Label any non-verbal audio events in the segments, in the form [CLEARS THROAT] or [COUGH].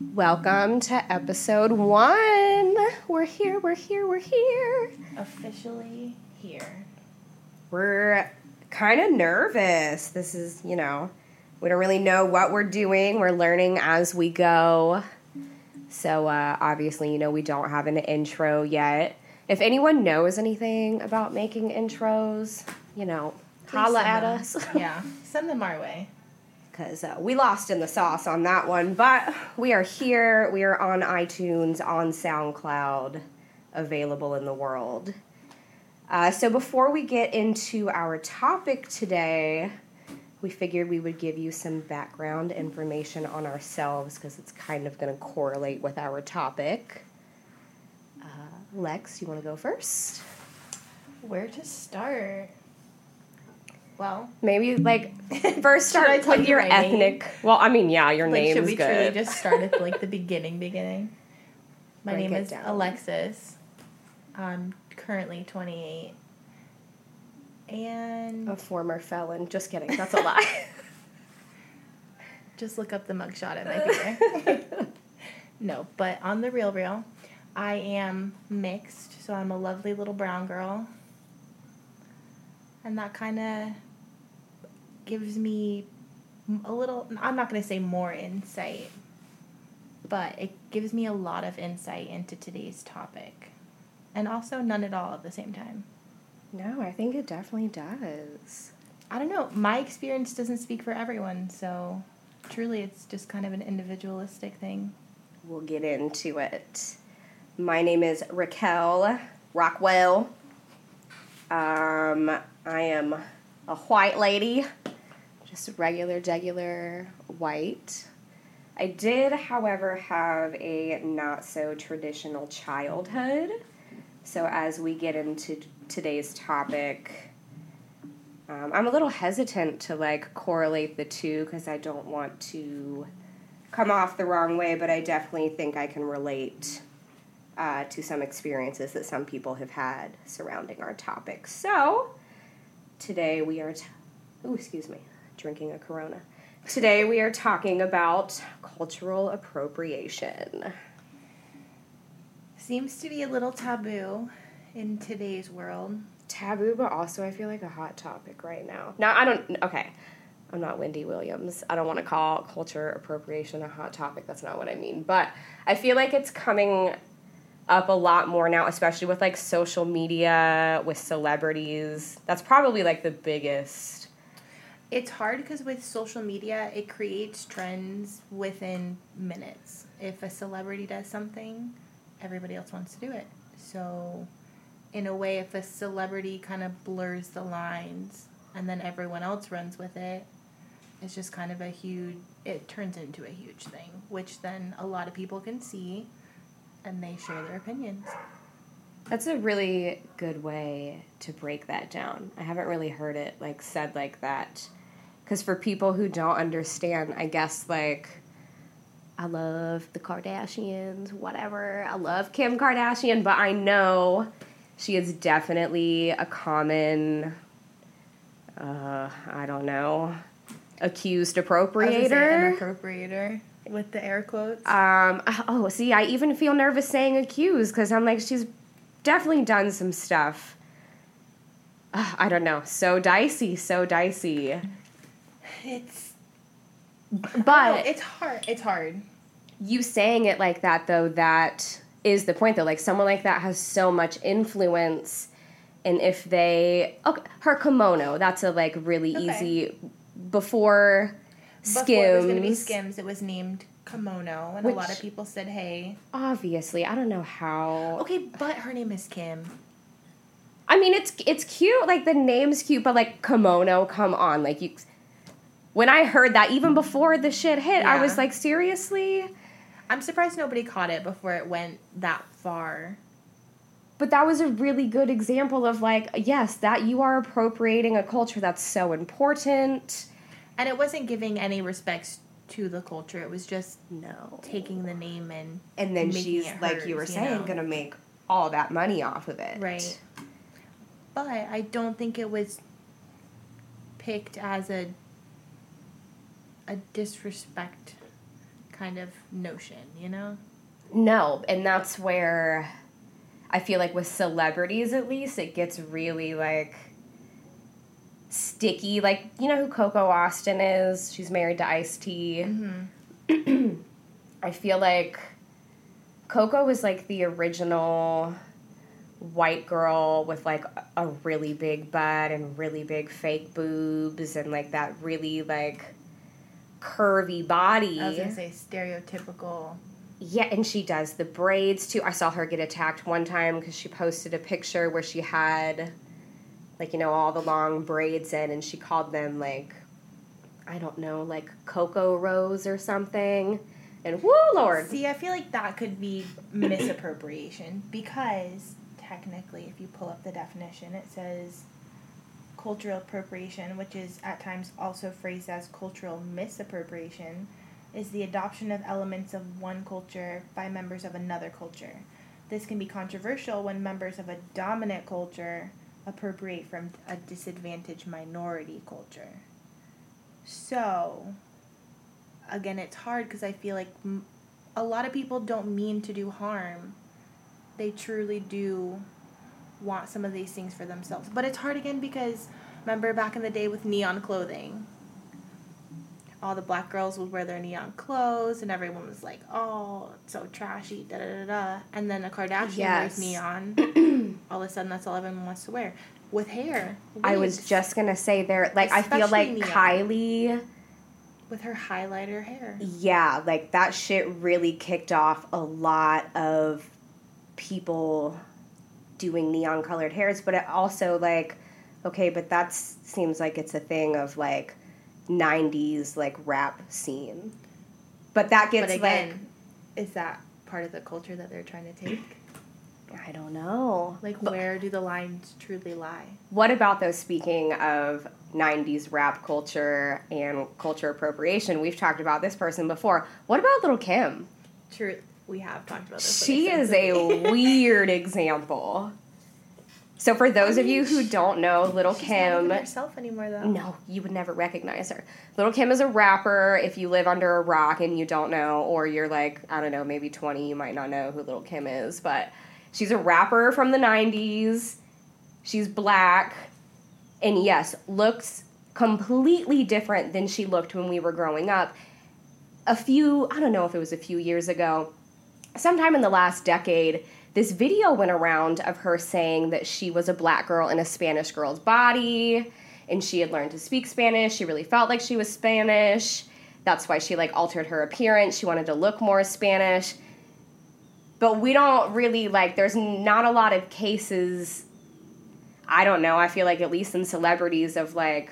Welcome to episode one. We're here, we're here, we're here. Officially here. We're kind of nervous. This is, you know, we don't really know what we're doing. We're learning as we go. So, uh, obviously, you know, we don't have an intro yet. If anyone knows anything about making intros, you know, Please holla at us. [LAUGHS] yeah, send them our way. Because uh, we lost in the sauce on that one. But we are here. We are on iTunes, on SoundCloud, available in the world. Uh, so before we get into our topic today, we figured we would give you some background information on ourselves because it's kind of going to correlate with our topic. Uh, Lex, you want to go first? Where to start? Well, Maybe like [LAUGHS] first start with you your my name? ethnic. Well, I mean, yeah, your like, name's should we truly just start at like [LAUGHS] the beginning? Beginning. My Break name is down. Alexis. I'm currently 28, and A former felon. Just kidding. That's a lie. [LAUGHS] just look up the mugshot at my finger. no, but on the real real, I am mixed, so I'm a lovely little brown girl. And that kind of gives me a little, I'm not going to say more insight, but it gives me a lot of insight into today's topic. And also none at all at the same time. no, I think it definitely does. I don't know. My experience doesn't speak for everyone, so truly it's just kind of an individualistic thing. We'll get into it. My name is Raquel Rockwell. Um, I am a white lady, just regular, regular white. I did, however, have a not so traditional childhood. So, as we get into today's topic, um, I'm a little hesitant to like correlate the two because I don't want to come off the wrong way, but I definitely think I can relate uh, to some experiences that some people have had surrounding our topic. So, today we are, t- oh, excuse me, drinking a Corona. Today we are talking about cultural appropriation. Seems to be a little taboo in today's world. Taboo, but also I feel like a hot topic right now. Now, I don't, okay, I'm not Wendy Williams. I don't want to call culture appropriation a hot topic. That's not what I mean. But I feel like it's coming up a lot more now, especially with like social media, with celebrities. That's probably like the biggest. It's hard because with social media, it creates trends within minutes. If a celebrity does something, everybody else wants to do it. So, in a way, if a celebrity kind of blurs the lines and then everyone else runs with it, it's just kind of a huge, it turns into a huge thing, which then a lot of people can see and they share their opinions. That's a really good way to break that down. I haven't really heard it like said like that. Because for people who don't understand, I guess like I love the Kardashians, whatever. I love Kim Kardashian, but I know she is definitely a common, uh, I don't know, accused I was say appropriator. Appropriator with the air quotes. Um, oh, see, I even feel nervous saying accused because I'm like, she's definitely done some stuff. Uh, I don't know. So dicey, so dicey. It's But it's hard. It's hard. you saying it like that, though, that is the point, though. Like, someone like that has so much influence. And if they. Okay, her kimono, that's a, like, really Okay. easy. Before Before it was going to be Skims. Skims, it was named Kimono, and a lot of people said, "Hey, Obviously, I don't know how. okay," but her name is Kim. I mean, it's it's cute. Like the name's cute, but like kimono, come on. Like you, when I heard that, even mm-hmm. before the shit hit, I was like, seriously. I'm surprised nobody caught it before it went that far. But that was a really good example of like, yes, that you are appropriating a culture that's so important. And it wasn't giving any respects to the culture. It was just No. taking the name and And then she's it like you were hers, saying, know? gonna make all that money off of it. right. But I don't think it was picked as a a disrespect kind of notion, you know? No, and that's where I feel like with celebrities at least it gets really like sticky. Like you know who Coco Austin is? She's married to Ice T. Mm-hmm. [CLEARS THROAT] I feel like Coco was like the original white girl with like a really big butt and really big fake boobs and like that really like curvy body. I was gonna say stereotypical. Yeah, and she does the braids too. I saw her get attacked one time because she posted a picture where she had, like, you know, all the long braids in, and she called them, like, I don't know, like Cocoa Rose or something. And whoo, Lord. See, I feel like that could be misappropriation because technically, if you pull up the definition, it says cultural appropriation, which is at times also phrased as cultural misappropriation, is the adoption of elements of one culture by members of another culture. This can be controversial when members of a dominant culture appropriate from a disadvantaged minority culture. So, again, it's hard because I feel like a lot of people don't mean to do harm. They truly do want some of these things for themselves. But it's hard again because remember back in the day with neon clothing? All the black girls would wear their neon clothes, and everyone was like, "Oh, it's so trashy." Da da da da. And then a Kardashian Yes. wears neon. [CLEARS THROAT] all of a sudden, that's all everyone wants to wear with hair. I was just gonna say there, like, I feel like neon. Kylie, with her highlighter hair. yeah, like that shit really kicked off a lot of people doing neon colored hairs, but it also, like, okay, but that seems like it's a thing of like 90s like rap scene. But that gets But again, is that part of the culture that they're trying to take? I don't know. Like, But where do the lines truly lie? what about those speaking of 90s rap culture and culture appropriation? We've talked about this person before. What about Lil' Kim? True, we have talked about this. She is a [LAUGHS] weird example. So for those of you who don't know, Lil' Kim herself anymore though. No, you would never recognize her. Lil' Kim is a rapper. If you live under a rock and you don't know, or you're like, I don't know, maybe 20, you might not know who Lil' Kim is, but she's a rapper from the 90s. She's black. And yes, looks completely different than she looked when we were growing up. A few, I don't know if it was a few years ago, sometime in the last decade, this video went around of her saying that she was a black girl in a Spanish girl's body and she had learned to speak Spanish. She really felt like she was Spanish. That's why she like altered her appearance. She wanted to look more Spanish. But we don't really like there's not a lot of cases I don't know. I feel like at least in celebrities of like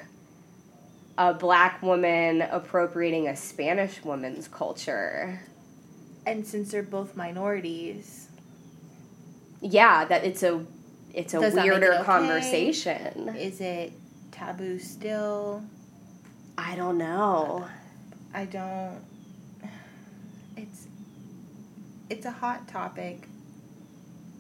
a black woman appropriating a Spanish woman's culture. And since they're both minorities, yeah that it's a it's a Does weirder it okay? conversation is it taboo still? i don't know I don't. It's it's a hot topic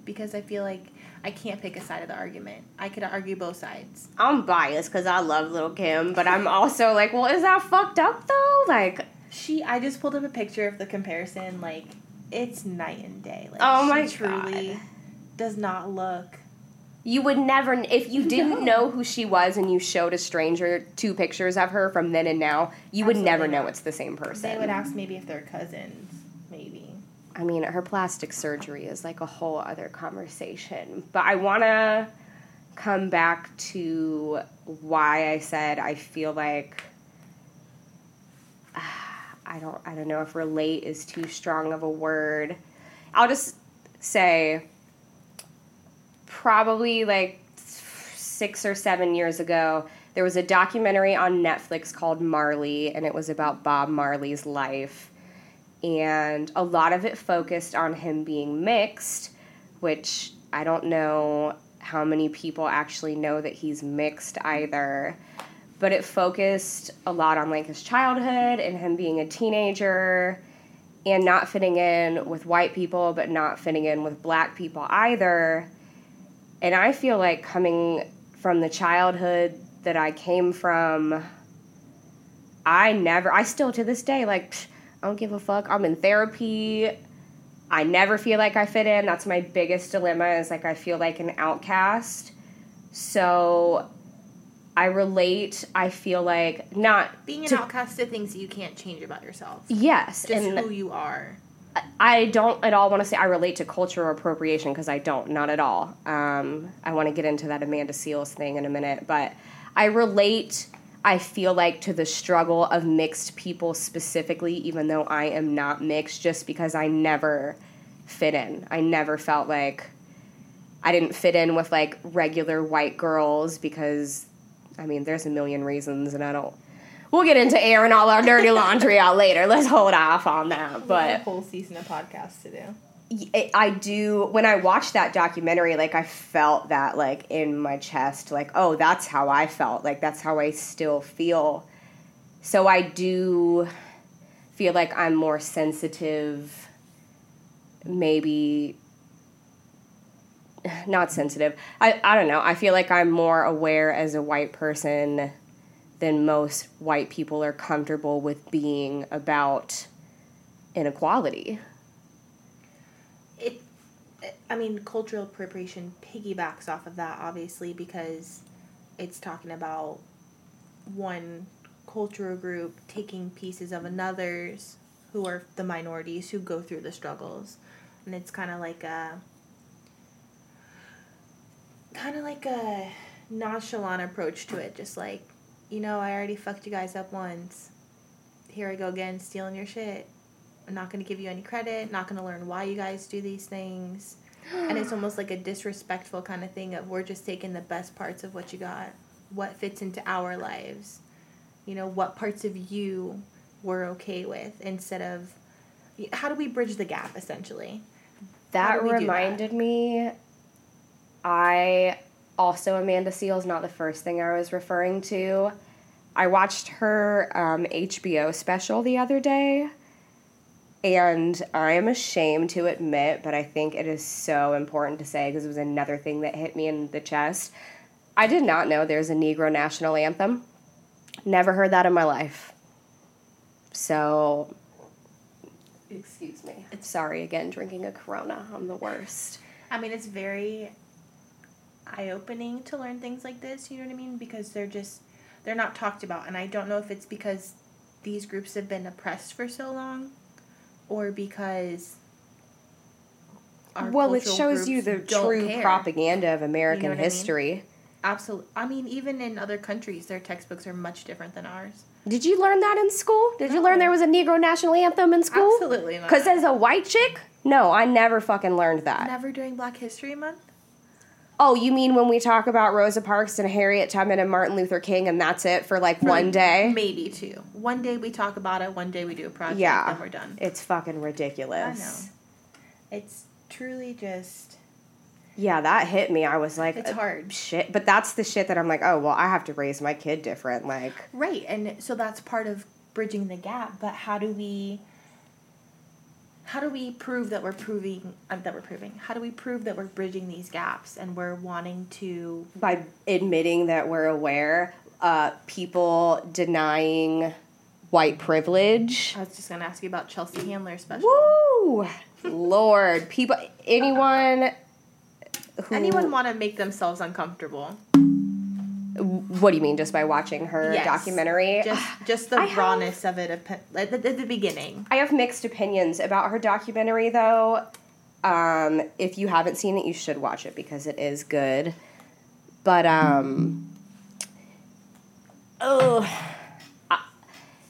because I feel like I can't pick a side of the argument. I could argue both sides. i'm biased because i love lil' kim but i'm also like well is that fucked up though like She, I just pulled up a picture of the comparison. Like, it's night and day. Like, Oh she my truly God. does not look. you would never if you didn't No. know who she was and you showed a stranger two pictures of her from then and now you would Absolutely never know it's the same person They would ask maybe if they're cousins. Maybe. I mean, her plastic surgery is like a whole other conversation. But I want to come back to why I said I feel like I don't I don't know if relate is too strong of a word. I'll just say probably like 6 or 7 years ago there was a documentary on Netflix called Marley and it was about Bob Marley's life and a lot of it focused on him being mixed, which I don't know how many people actually know that he's mixed either. But it focused a lot on like his childhood and him being a teenager and not fitting in with white people, but not fitting in with black people either. And I feel like coming from the childhood that I came from, I never, I still to this day, like, psh, I don't give a fuck. I'm in therapy. I never feel like I fit in. That's my biggest dilemma is like I feel like an outcast. So I relate. I feel like not Being an to- outcast to things you can't change about yourself. Yes, Just and who you are. I don't at all want to say I relate to cultural appropriation because I don't, not at all. Um, I want to get into that Amanda Seales thing in a minute, but I relate. I feel like to the struggle of mixed people specifically, even though I am not mixed, just because I never fit in. I never felt like I didn't fit in with like regular white girls because, I mean, there's a million reasons, and I don't. We'll get into airing all our dirty laundry out later. Let's hold off on that, but whole season of podcasts to do. I- I do when I watched that documentary like I felt that like in my chest like oh that's how I felt like that's how I still feel so I do feel like I'm more sensitive maybe not sensitive. I, I don't know. I feel like I'm more aware as a white person than most white people are comfortable with being about inequality. It i mean cultural appropriation piggybacks off of that obviously because it's talking about one cultural group taking pieces of another's who are the minorities who go through the struggles. And it's kind of like a kind of like a nonchalant approach to it just like you know i already fucked you guys up once here i go again stealing your shit I'm not going to give you any credit, not going to learn why you guys do these things. and it's [GASPS] almost like a disrespectful kind of thing of we're just taking the best parts of what you got, what fits into our lives. You know, what parts of you we're okay with instead of how do we bridge the gap essentially? That do that? reminded me. I also Amanda Seales, not the first thing I was referring to. I watched her um, HBO special the other day, and I am ashamed to admit, but I think it is so important to say because it was another thing that hit me in the chest. I did not know there's a Negro national anthem. Never heard that in my life. So, excuse me. Sorry again, drinking a Corona. I'm the worst. I mean, it's very eye opening to learn things like this, you know what I mean? Because they're just, they're not talked about. And I don't know if it's because these groups have been oppressed for so long or because. our well, it shows you the true care. propaganda of American You know what I mean? history. Absolutely. I mean, even in other countries, their textbooks are much different than ours. Did you learn that in school? Did you learn there was a Negro national anthem in school? Absolutely not. Because as a white chick, no, I never fucking learned that. Never during Black History Month? Oh, you mean when we talk about Rosa Parks and Harriet Tubman and Martin Luther King, and that's it for like one day? Maybe two. One day we talk about it, one day we do a project, Yeah. then we're done. It's fucking ridiculous. I know. It's truly just. Yeah, that hit me. I was like, It's uh, hard. Shit, but that's the shit that I'm like, oh well, I have to raise my kid different. Like, Right, and so that's part of bridging the gap. But how do we? How do we prove that we're proving uh, that we're proving? How do we prove that we're bridging these gaps and we're wanting to? by admitting that we're aware, uh, people denying white privilege. I was just gonna ask you about Chelsea Handler special. Woo! Lord, people, anyone who. Anyone want to make themselves uncomfortable? What do you mean, just by watching her Yes. documentary? Just, [SIGHS] just the I have- rawness of it at, at, the, at the beginning. I have mixed opinions about her documentary, though. Um, if you haven't seen it, you should watch it because it is good. But um, oh,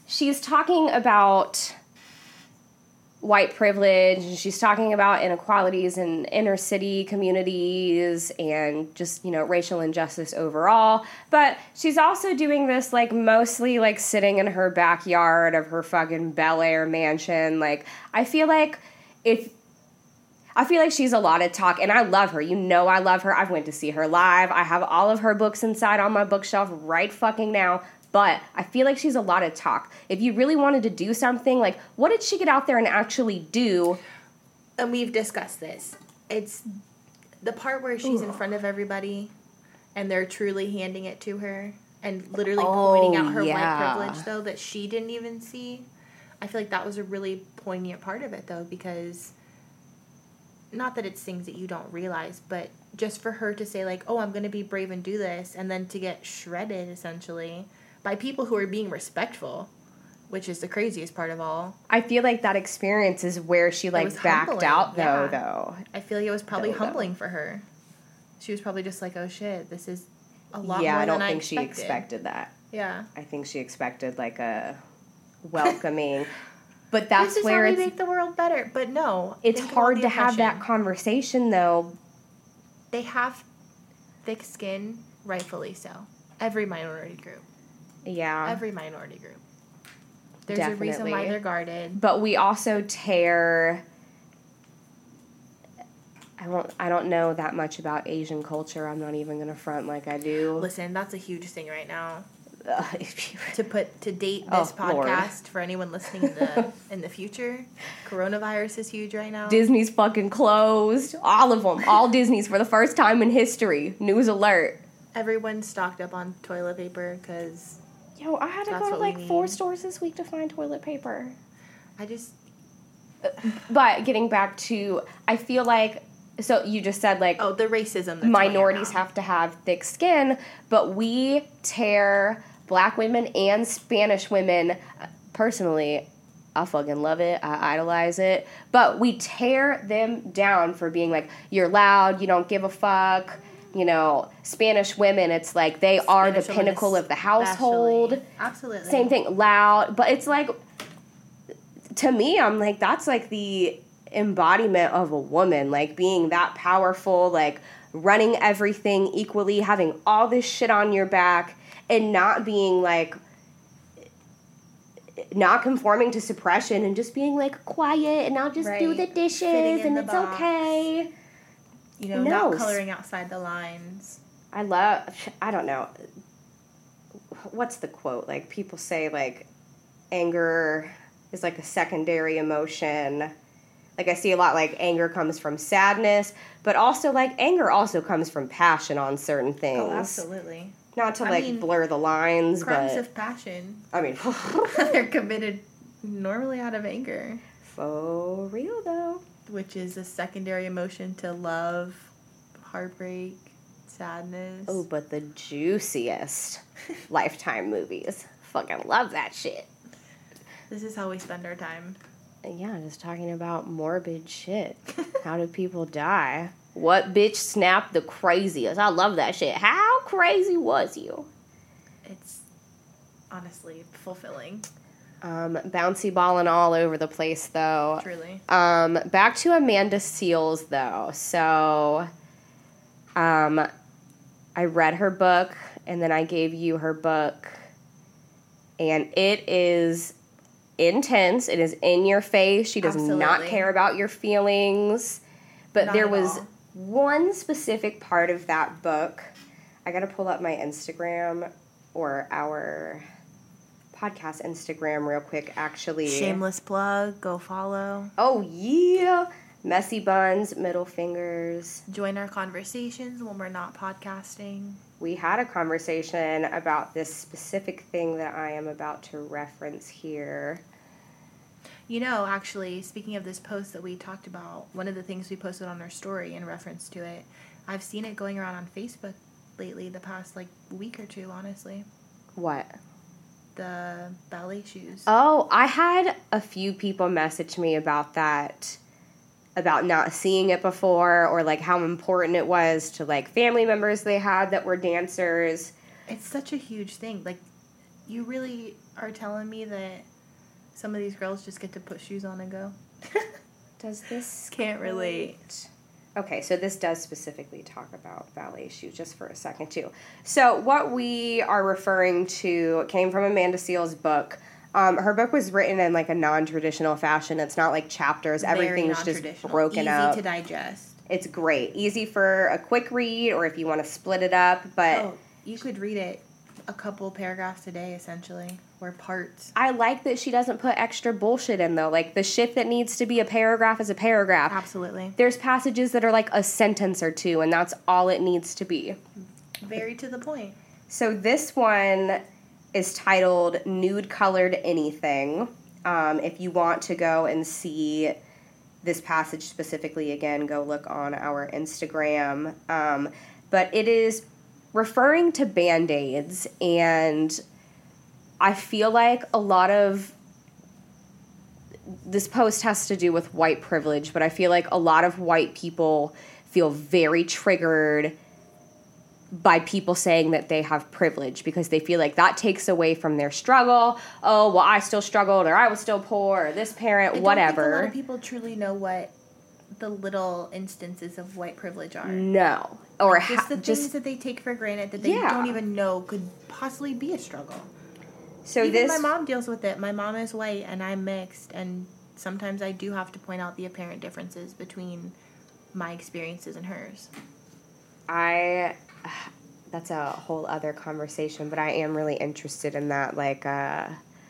she's talking about white privilege and she's talking about inequalities in inner city communities and just you know racial injustice overall but she's also doing this like mostly like sitting in her backyard of her fucking bel air mansion like i feel like if I feel like she's a lot of talk, and I love her. You know, I love her. I've went to see her live. I have all of her books inside on my bookshelf right fucking now. But I feel like she's a lot of talk. If you really wanted to do something, like, what did she get out there and actually do? And we've discussed this. It's the part where she's in front of everybody and they're truly handing it to her and literally Oh, pointing out her yeah. white privilege, though, that she didn't even see. I feel like that was a really poignant part of it though because not that it's things that you don't realize, but just for her to say like, "Oh, I'm going to be brave and do this," and then to get shredded essentially by people who are being respectful, which is the craziest part of all. I feel like that experience is where she like backed humbling, out though yeah. though. I feel like it was probably Though, though. humbling for her. She was probably just like, "Oh shit, this is a lot more than that. yeah, I don't think I she expected." expected that. Yeah. I think she expected like a welcoming. [LAUGHS] but that's this is where how we make the world better. But no, it's think of all hard to have that conversation though. they have thick skin, rightfully so. Every minority group. Yeah. Every minority group. There's a reason why they're guarded. but we also tear I won't I don't know that much about Asian culture. I'm not even gonna front like I do. Listen, that's a huge thing right now. [LAUGHS] To put to date Oh, this Lord. podcast for anyone listening in the [LAUGHS] in the future, coronavirus is huge right now. Disney's fucking closed. All of them. All Disney's for the first time in history. News alert. Everyone's stocked up on toilet paper because Yo, I had to That's go to like four stores this week to find toilet paper. I just uh, But getting back to, I feel like, so you just said like oh the racism. That's minorities have to have thick skin, but we tear black women and Spanish women. Personally, I fucking love it. I idolize it. But we tear them down for being like, you're loud, you don't give a fuck. You know, Spanish women, it's like they are the pinnacle of the especially. household. Absolutely. Same thing, loud. But it's like, to me, I'm like, that's like the embodiment of a woman, like being that powerful, like running everything equally, having all this shit on your back, and not being like, not conforming to suppression and just being like quiet and I'll just do the dishes and the it's box. okay. You know, No. not coloring outside the lines. I love, I don't know. What's the quote? Like, people say, like, anger is like a secondary emotion. Like, I see a lot, like, anger comes from sadness, but also, like, anger also comes from passion on certain oh, things. Oh, absolutely. Not to, I like, mean, blur the lines, Crimes but. of passion. I mean, [LAUGHS] They're [LAUGHS] committed normally out of anger, for real, though. Which is a secondary emotion to love, heartbreak, sadness. Oh, but the juiciest [LAUGHS] Lifetime movies. Fucking love that shit. This is how we spend our time. Uh, yeah, just talking about morbid shit. [LAUGHS] How do people die? What bitch snapped the craziest? I love that shit. How crazy was you? It's honestly fulfilling, Um, bouncy balling all over the place though. truly. Um, back to Amanda Seales though. So, um, I read her book and then I gave you her book, and it is intense. It is in your face. She does not care about your feelings. But Not there was all. one specific part of that book. I gotta pull up my Instagram or our podcast Instagram real quick. Actually, Shameless plug. Go follow. Oh yeah, messy buns, middle fingers. Join our conversations when we're not podcasting. We had a conversation about this specific thing that I am about to reference here. You know, actually, speaking of this post that we talked about, one of the things we posted on our story in reference to it, I've seen it going around on Facebook lately, the past like week or two, honestly. What? The ballet shoes. Oh, I had a few people message me about that about not seeing it before or like how important it was to like family members they had that were dancers. It's such a huge thing. Like, you really are telling me that some of these girls just get to put shoes on and go? [LAUGHS] Does this Can't relate. Okay, so this does specifically talk about ballet shoes just for a second, too. So, what we are referring to came from Amanda Seales' book. Um, her book was written in like a non traditional fashion. It's not like chapters, Very everything's just broken Easy up. to digest. it's great. Easy for a quick read or if you want to split it up. But Oh, you could read it a couple paragraphs a day, essentially, or parts. I like that she doesn't put extra bullshit in, though. Like the shit that needs to be a paragraph is a paragraph. Absolutely. There's passages that are like a sentence or two, and that's all it needs to be. Very to the point. So this one is titled Nude Colored Anything. Um, if you want to go and see this passage specifically, again, go look on our Instagram. Um, but it is referring to band aids, and I feel like a lot of this post has to do with white privilege, but I feel like a lot of white people feel very triggered by people saying that they have privilege because they feel like that takes away from their struggle. Oh, well, I still struggled, or I was still poor, or this parent, I whatever. A lot of people truly know what the little instances of white privilege are. no, or Just ha- the things just that they take for granted that they Yeah. don't even know could possibly be a struggle. so Even this. my mom deals with it. My mom is white and I'm mixed, and sometimes I do have to point out the apparent differences between my experiences and hers. I [SIGHS] that's a whole other conversation, but I am really interested in that, like uh,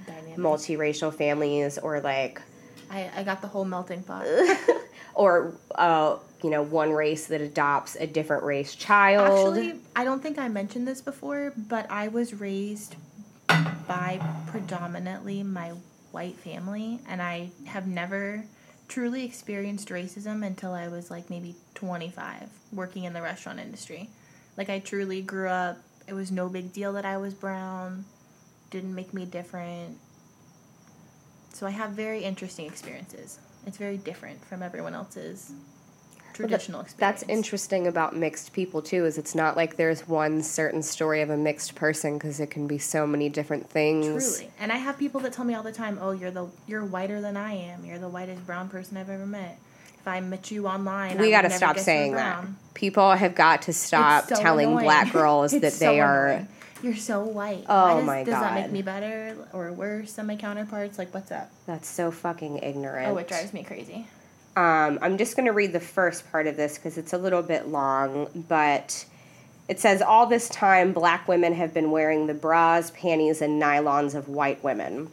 Dynamic. multiracial families or like I, I got the whole melting pot. [LAUGHS] or uh, you know one race that adopts a different race child. Actually, I don't think I mentioned this before, but I was raised by predominantly my white family, and I have never truly experienced racism until I was like maybe 25, working in the restaurant industry. Like, I truly grew up, it was no big deal that I was brown, didn't make me different. So I have very interesting experiences. It's very different from everyone else's traditional experience. That's interesting about mixed people too. Is it's not like there's one certain story of a mixed person because it can be so many different things. Truly. And I have people that tell me all the time, "Oh, you're the you're whiter than I am. You're the whitest brown person I've ever met." If I met you online, We got to stop saying that. People have got to stop so telling annoying. black [LAUGHS] girls that so they are. annoying. You're so white. Oh does, my Does that make me better or worse than my counterparts? Like, what's up? That's so fucking ignorant. Oh, it drives me crazy. Um, I'm just going to read the first part of this because it's a little bit long, but it says all this time black women have been wearing the bras, panties, and nylons of white women.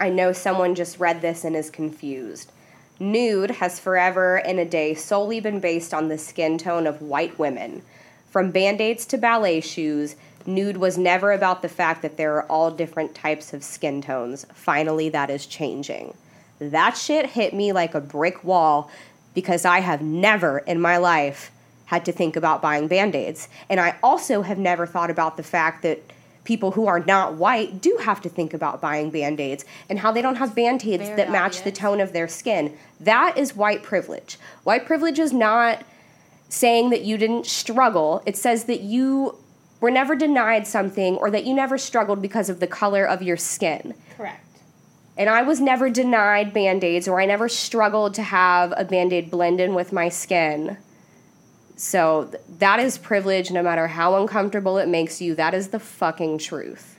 I know someone just read this and is confused. Nude has forever and a day solely been based on the skin tone of white women. From band aids to ballet shoes, nude was never about the fact that there are all different types of skin tones. Finally, that is changing. That shit hit me like a brick wall because I have never in my life had to think about buying band aids. And I also have never thought about the fact that people who are not white do have to think about buying band aids and how they don't have band aids that match the tone of their skin. That is white privilege. White privilege is not saying that you didn't struggle, it says that you were never denied something or that you never struggled because of the color of your skin. Correct. And I was never denied band aids or I never struggled to have a band aid blend in with my skin. So th- that is privilege no matter how uncomfortable it makes you. That is the fucking truth.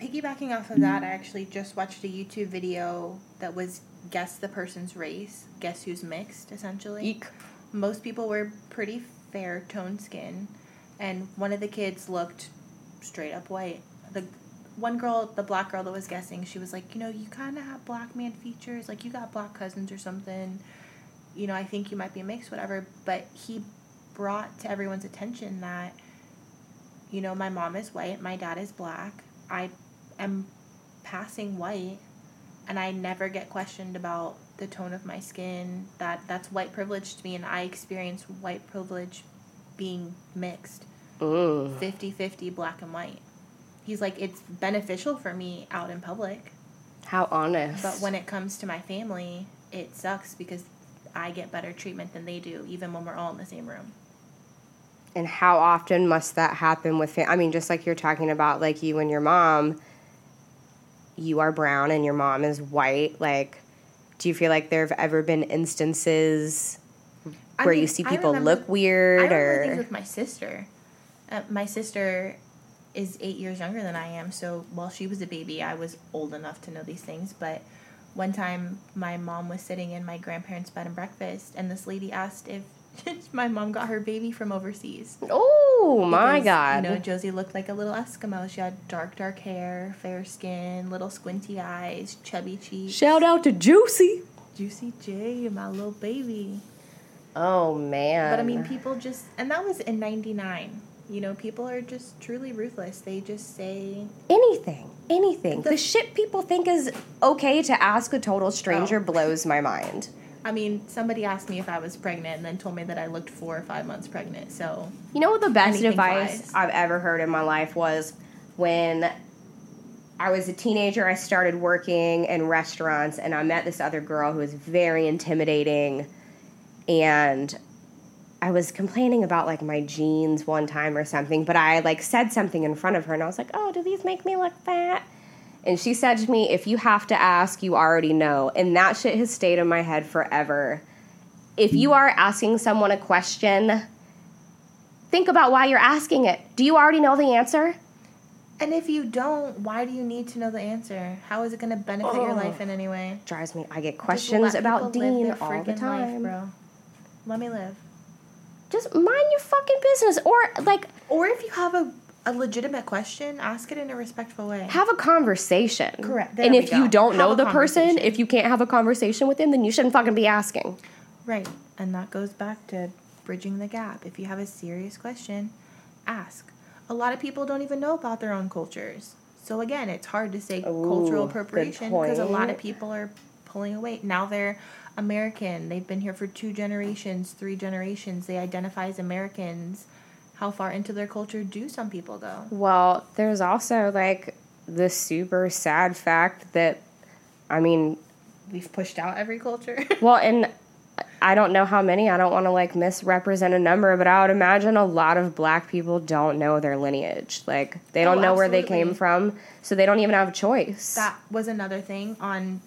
Piggybacking off of that, I actually just watched a YouTube video that was guess the person's race, guess who's mixed, essentially. Eek. most people were pretty fair toned skin and one of the kids looked straight up white the one girl the black girl that was guessing she was like you know you kind of have black man features like you got black cousins or something you know i think you might be mixed whatever but he brought to everyone's attention that you know my mom is white my dad is black i am passing white and I never get questioned about the tone of my skin. That that's white privilege to me and I experience white privilege being mixed. Mm. 50-50 black and white. He's like it's beneficial for me out in public, How honest. but when it comes to my family, it sucks because I get better treatment than they do even when we're all in the same room. and how often must that happen with fam- I mean just like you're talking about like you and your mom you are brown and your mom is white like do you feel like there have ever been instances where mean, you see people look weird I remember things or with my sister. Uh, my sister is eight years younger than I am, so while she was a baby, I was old enough to know these things. But one time, my mom was sitting in my grandparents' bed and breakfast, and this lady asked if [LAUGHS] my mom got her baby from overseas. oh my Because, god You know, Josie looked like a little Eskimo. She had dark, dark hair, fair skin, little squinty eyes, chubby cheeks. shout out to juicy Juicy J, my little baby. Oh man But I mean, people just, and that was in '99. You know, people are just truly ruthless. They just say, anything anything. The, The- shit people think is okay to ask a total stranger Oh. [LAUGHS] blows my mind. I mean, somebody asked me if I was pregnant and then told me that I looked four or five months pregnant. So You know what the best advice flies. I've ever heard in my life was when I was a teenager, I started working in restaurants and I met this other girl who was very intimidating and I was complaining about like my jeans one time or something, but I like said something in front of her and I was like, "Oh, do these make me look fat?" And she said to me, "If you have to ask, you already know." And that shit has stayed in my head forever. If you are asking someone a question, think about why you're asking it. Do you already know the answer? And if you don't, why do you need to know the answer? How is it going to benefit your Oh. life in any way? Drives me. I get questions about Dean all the time. life, bro. Let me live. Just mind your fucking business, or like Or if you have a, a legitimate question, ask it in a respectful way. have a conversation. Correct. There and if you don't Have know the person, if you can't have a conversation with them, then you shouldn't fucking be asking. Right. And that goes back to bridging the gap. If you have a serious question, ask. A lot of people don't even know about their own cultures. So again, it's hard to say Ooh, cultural appropriation because a lot of people are pulling away. Now they're American. They've been here for two generations, three generations. They identify as Americans. How far into their culture do some people go? Well, there's also like the super sad fact that, I mean, We've pushed out every culture. [LAUGHS] well, and I don't know how many, I don't want to like misrepresent a number, but I would imagine a lot of black people don't know their lineage. Like, they don't Oh, know where they came from, so they don't even have a choice. that was another thing on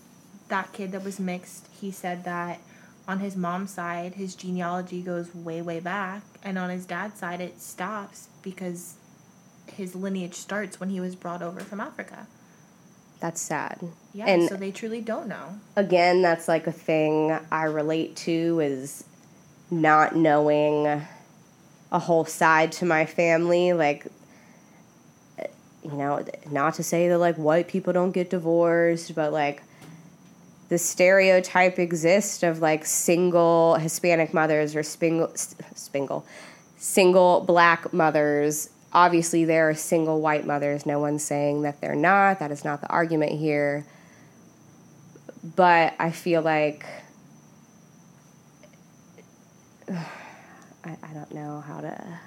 that kid that was mixed. He said that on his mom's side, his genealogy goes way, way back, and on his dad's side, it stops because his lineage starts when he was brought over from Africa. That's sad. Yeah, And- so they truly don't know. again, that's like a thing I relate to is not knowing a whole side to my family. Like, you know, not to say that like white people don't get divorced, but like the stereotype exists of like single Hispanic mothers or spingle, single black mothers. Obviously, there are single white mothers. No one's saying that they're not. That is not the argument here but I feel like [SIGHS] I, I don't know how to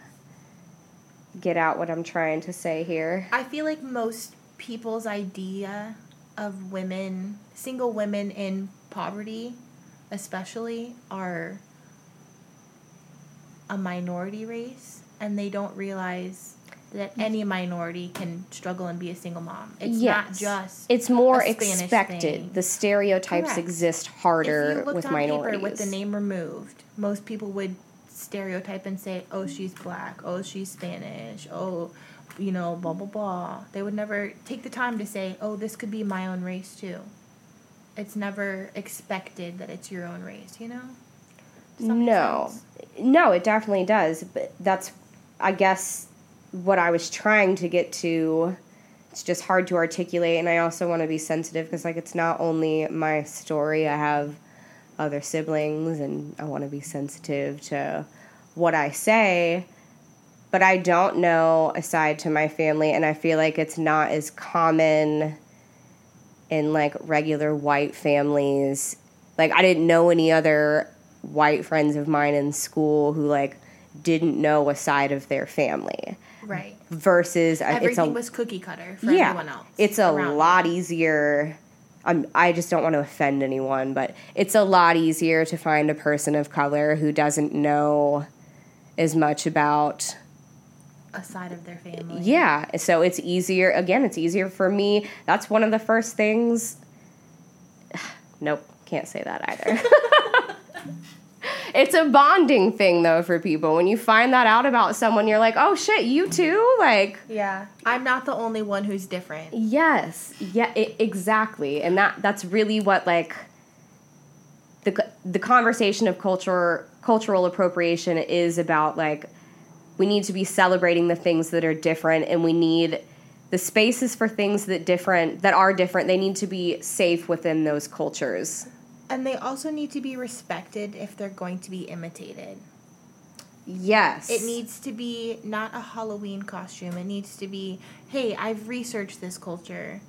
get out what I'm trying to say here. I feel like most people's idea of women, single women in poverty, especially, are a minority race, and they don't realize that mm. any minority can struggle and be a single mom. It's not just It's more expected. thing. The stereotypes Correct. exist harder you with minorities. paper with the name removed, most people would stereotype and say, "Oh, she's black. Oh, she's Spanish. Oh, you know, blah blah blah." They would never take the time to say, "Oh, this could be my own race too." It's never expected that it's your own race, you know. Does that make No, sense? no, it definitely does. But that's, I guess, what I was trying to get to. It's just hard to articulate, and I also want to be sensitive because, like, it's not only my story. I have other siblings, and I want to be sensitive to what I say. But I don't know aside to my family, and I feel like it's not as common in like regular white families. Like I didn't know any other white friends of mine in school who like didn't know a side of their family Right. versus uh, Everything a was cookie cutter for yeah everyone else. it's a lot easier I'm, I just don't want to offend anyone, but it's a lot easier to find a person of color who doesn't know as much about a side of their family. yeah, so it's easier. Again, it's easier for me. That's one of the first things. [SIGHS] Nope, can't say that either. [LAUGHS] it's a bonding thing though for people. When you find that out about someone, you're like, "Oh shit, you too?" Like, Yeah. I'm not the only one who's different. yes, yeah, i exactly. And that that's really what like the the conversation of culture cultural appropriation is about like we need to be celebrating the things that are different and we need the spaces for things that different that are different they need to be safe within those cultures And they also need to be respected if they're going to be imitated. Yes. It needs to be not a Halloween costume. It needs to be, hey, I've researched this culture.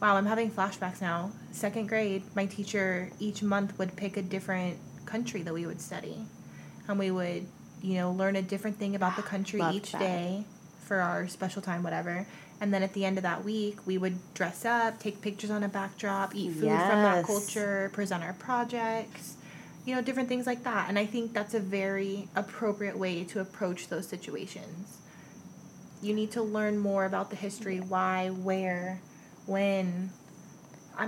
Wow, I'm having flashbacks now. Second grade, my teacher each month would pick a different country that we would study. And we would, you know, learn a different thing about the country Loved each that. day for our special time, whatever. And then at the end of that week, we would dress up, take pictures on a backdrop, eat food from that culture, present our projects, you know, different things like that. And I think that's a very appropriate way to approach those situations. You need to learn more about the history, why, where, when.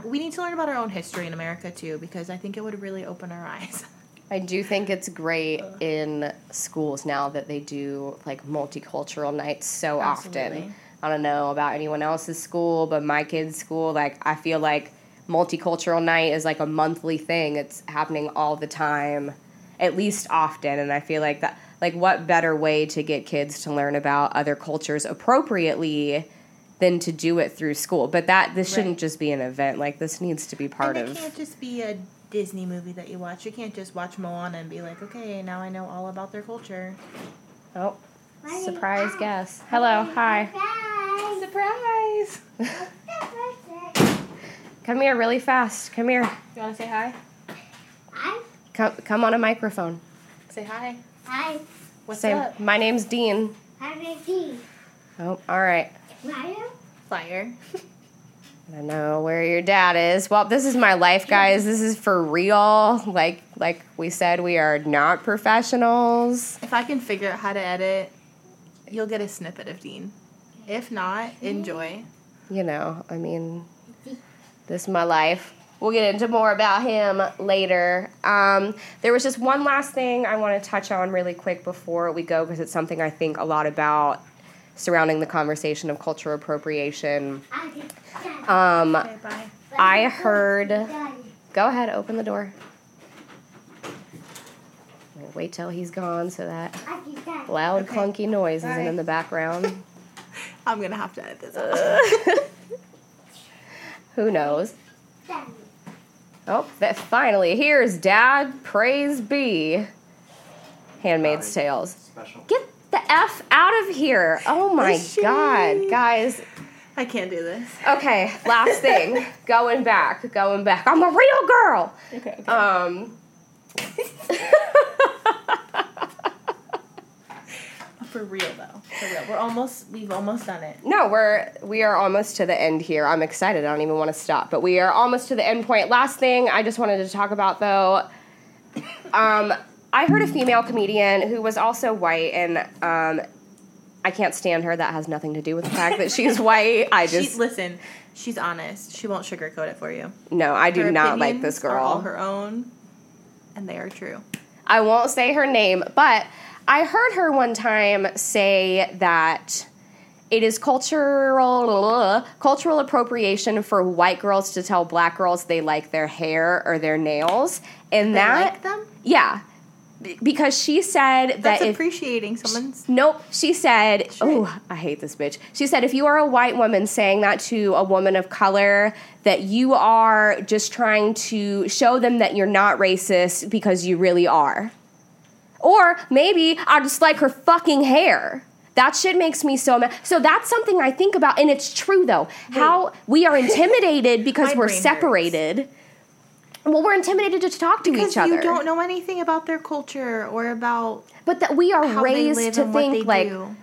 We need to learn about our own history in America too, because I think it would really open our [LAUGHS] eyes. I do think it's great in schools now that they do like multicultural nights so Absolutely. often. I don't know about anyone else's school, but my kids' school, like I feel like multicultural night is like a monthly thing. It's happening all the time, at least often, and I feel like that like what better way to get kids to learn about other cultures appropriately than to do it through school. But that this shouldn't just be an event. Like this needs to be part and it of can't just be a Disney movie that you watch. You can't just watch Moana and be like, okay, now I know all about their culture. Oh, surprise ah. guest. Hello, hi. Surprise! surprise. [LAUGHS] Come here really fast. Come here. You want to say hi? Hi. Come, come on a microphone. Say hi. Hi, What's Say, up? my name's Dean. I'm Ricky. Oh, all right. Mario? Fire. [LAUGHS] I don't know where your dad is. Well, this is my life, guys. This is for real. Like, like we said, we are not professionals. If I can figure out how to edit, you'll get a snippet of Dean. If not, enjoy. You know, I mean, this is my life. We'll get into more about him later. Um, there was just one last thing I want to touch on really quick before we go because it's something I think a lot about surrounding the conversation of cultural appropriation. I. Um, Okay, bye. I heard. Go ahead, open the door. We'll Wait till he's gone so that I get daddy. loud, Okay. clunky noise isn't Bye. in the background. [LAUGHS] I'm gonna have to edit this out. [LAUGHS] Who knows? Oh, that finally here's Dad. Praise be. Handmaid's Tales. Special. Get the f out of here! Oh my god, guys. I can't do this. Okay, last thing. [LAUGHS] going back, going back. I'm a real girl. Okay. Um. [LAUGHS] For real though. For real. We're almost. We've almost done it. No, we're we are almost to the end here. I'm excited. I don't even want to stop, but we are almost to the end point. Last thing I just wanted to talk about though. Um, I heard a female comedian who was also white, and um, I can't stand her. That has nothing to do with the fact that she's [LAUGHS] white. I She, just listen. She's honest. She won't sugarcoat it for you. no, I do Her not like this opinions are all girl. her own, and they are true. I won't say her name, but I heard her one time say that it is cultural cultural appropriation for white girls to tell black girls they like their hair or their nails, and They that like them. yeah, because she said that That's if appreciating someone's. Nope. She said, Shit. "Oh, I hate this bitch." She said, "If you are a white woman saying that to a woman of color, that you are just trying to show them that you're not racist because you really are." Or maybe I just like her fucking hair. That shit makes me so mad. So that's something I think about, and it's true though. How we are intimidated [LAUGHS] because we're separated. hurts. Well, we're intimidated to talk to Because each other. Because you don't know anything about their culture or about but that we are raised to think like do.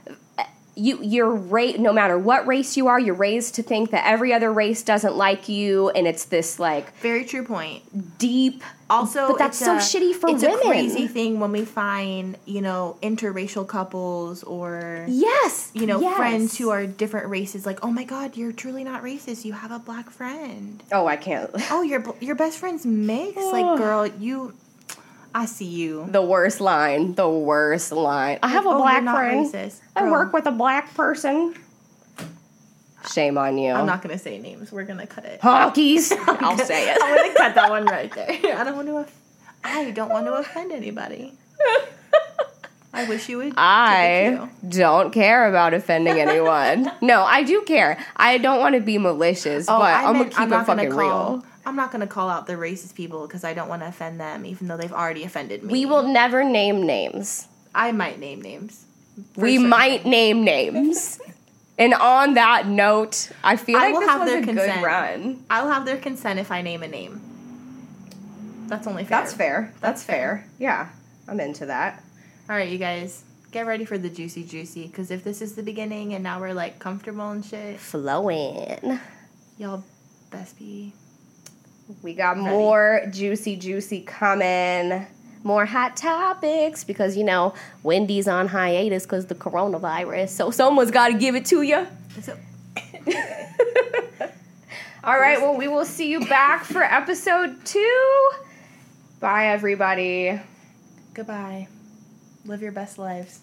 you you're ra- no matter what race you are you're raised to think that every other race doesn't like you and it's this like Very true point. deep Also, but that's it's so a- shitty for it's women a crazy thing when we find you know interracial couples or yes you know yes. friends who are different races. Like, oh my god, you're truly not racist. You have a black friend. oh i can't [LAUGHS] Oh, your your best friend's mixed. [SIGHS] Like, girl, you. I see you. the worst line the worst line i have a Oh, black you're not friend racist. i work with a black person shame on you I'm not gonna say names. We're gonna cut it. honkies [LAUGHS] i'll say it I'm gonna cut that one right there. [LAUGHS] I don't want to. Off- I don't want to offend anybody. I wish you would. I don't care about offending anyone. [LAUGHS] no, I do care. I don't want to be malicious, Oh, but I I'm gonna keep I'm it fucking call. real. I'm not gonna call out the racist people because I don't want to offend them, even though they've already offended me. We will never name names. I might name names. We certain might name names. And on that note, I feel I like will this have was their a consent. good run. I'll have their consent if I name a name. That's only fair. That's fair. That's, That's fair. Yeah, I'm into that. All right, you guys, get ready for the juicy juicy. Because if this is the beginning and now we're like comfortable and shit, Flowing. y'all best be. We got Ready. more juicy, juicy coming. More hot topics because you know Wendy's on hiatus because the coronavirus. So someone's got to give it to you. So, [LAUGHS] All right. Well, we will see you back for episode two. Bye, everybody. goodbye. Live your best lives.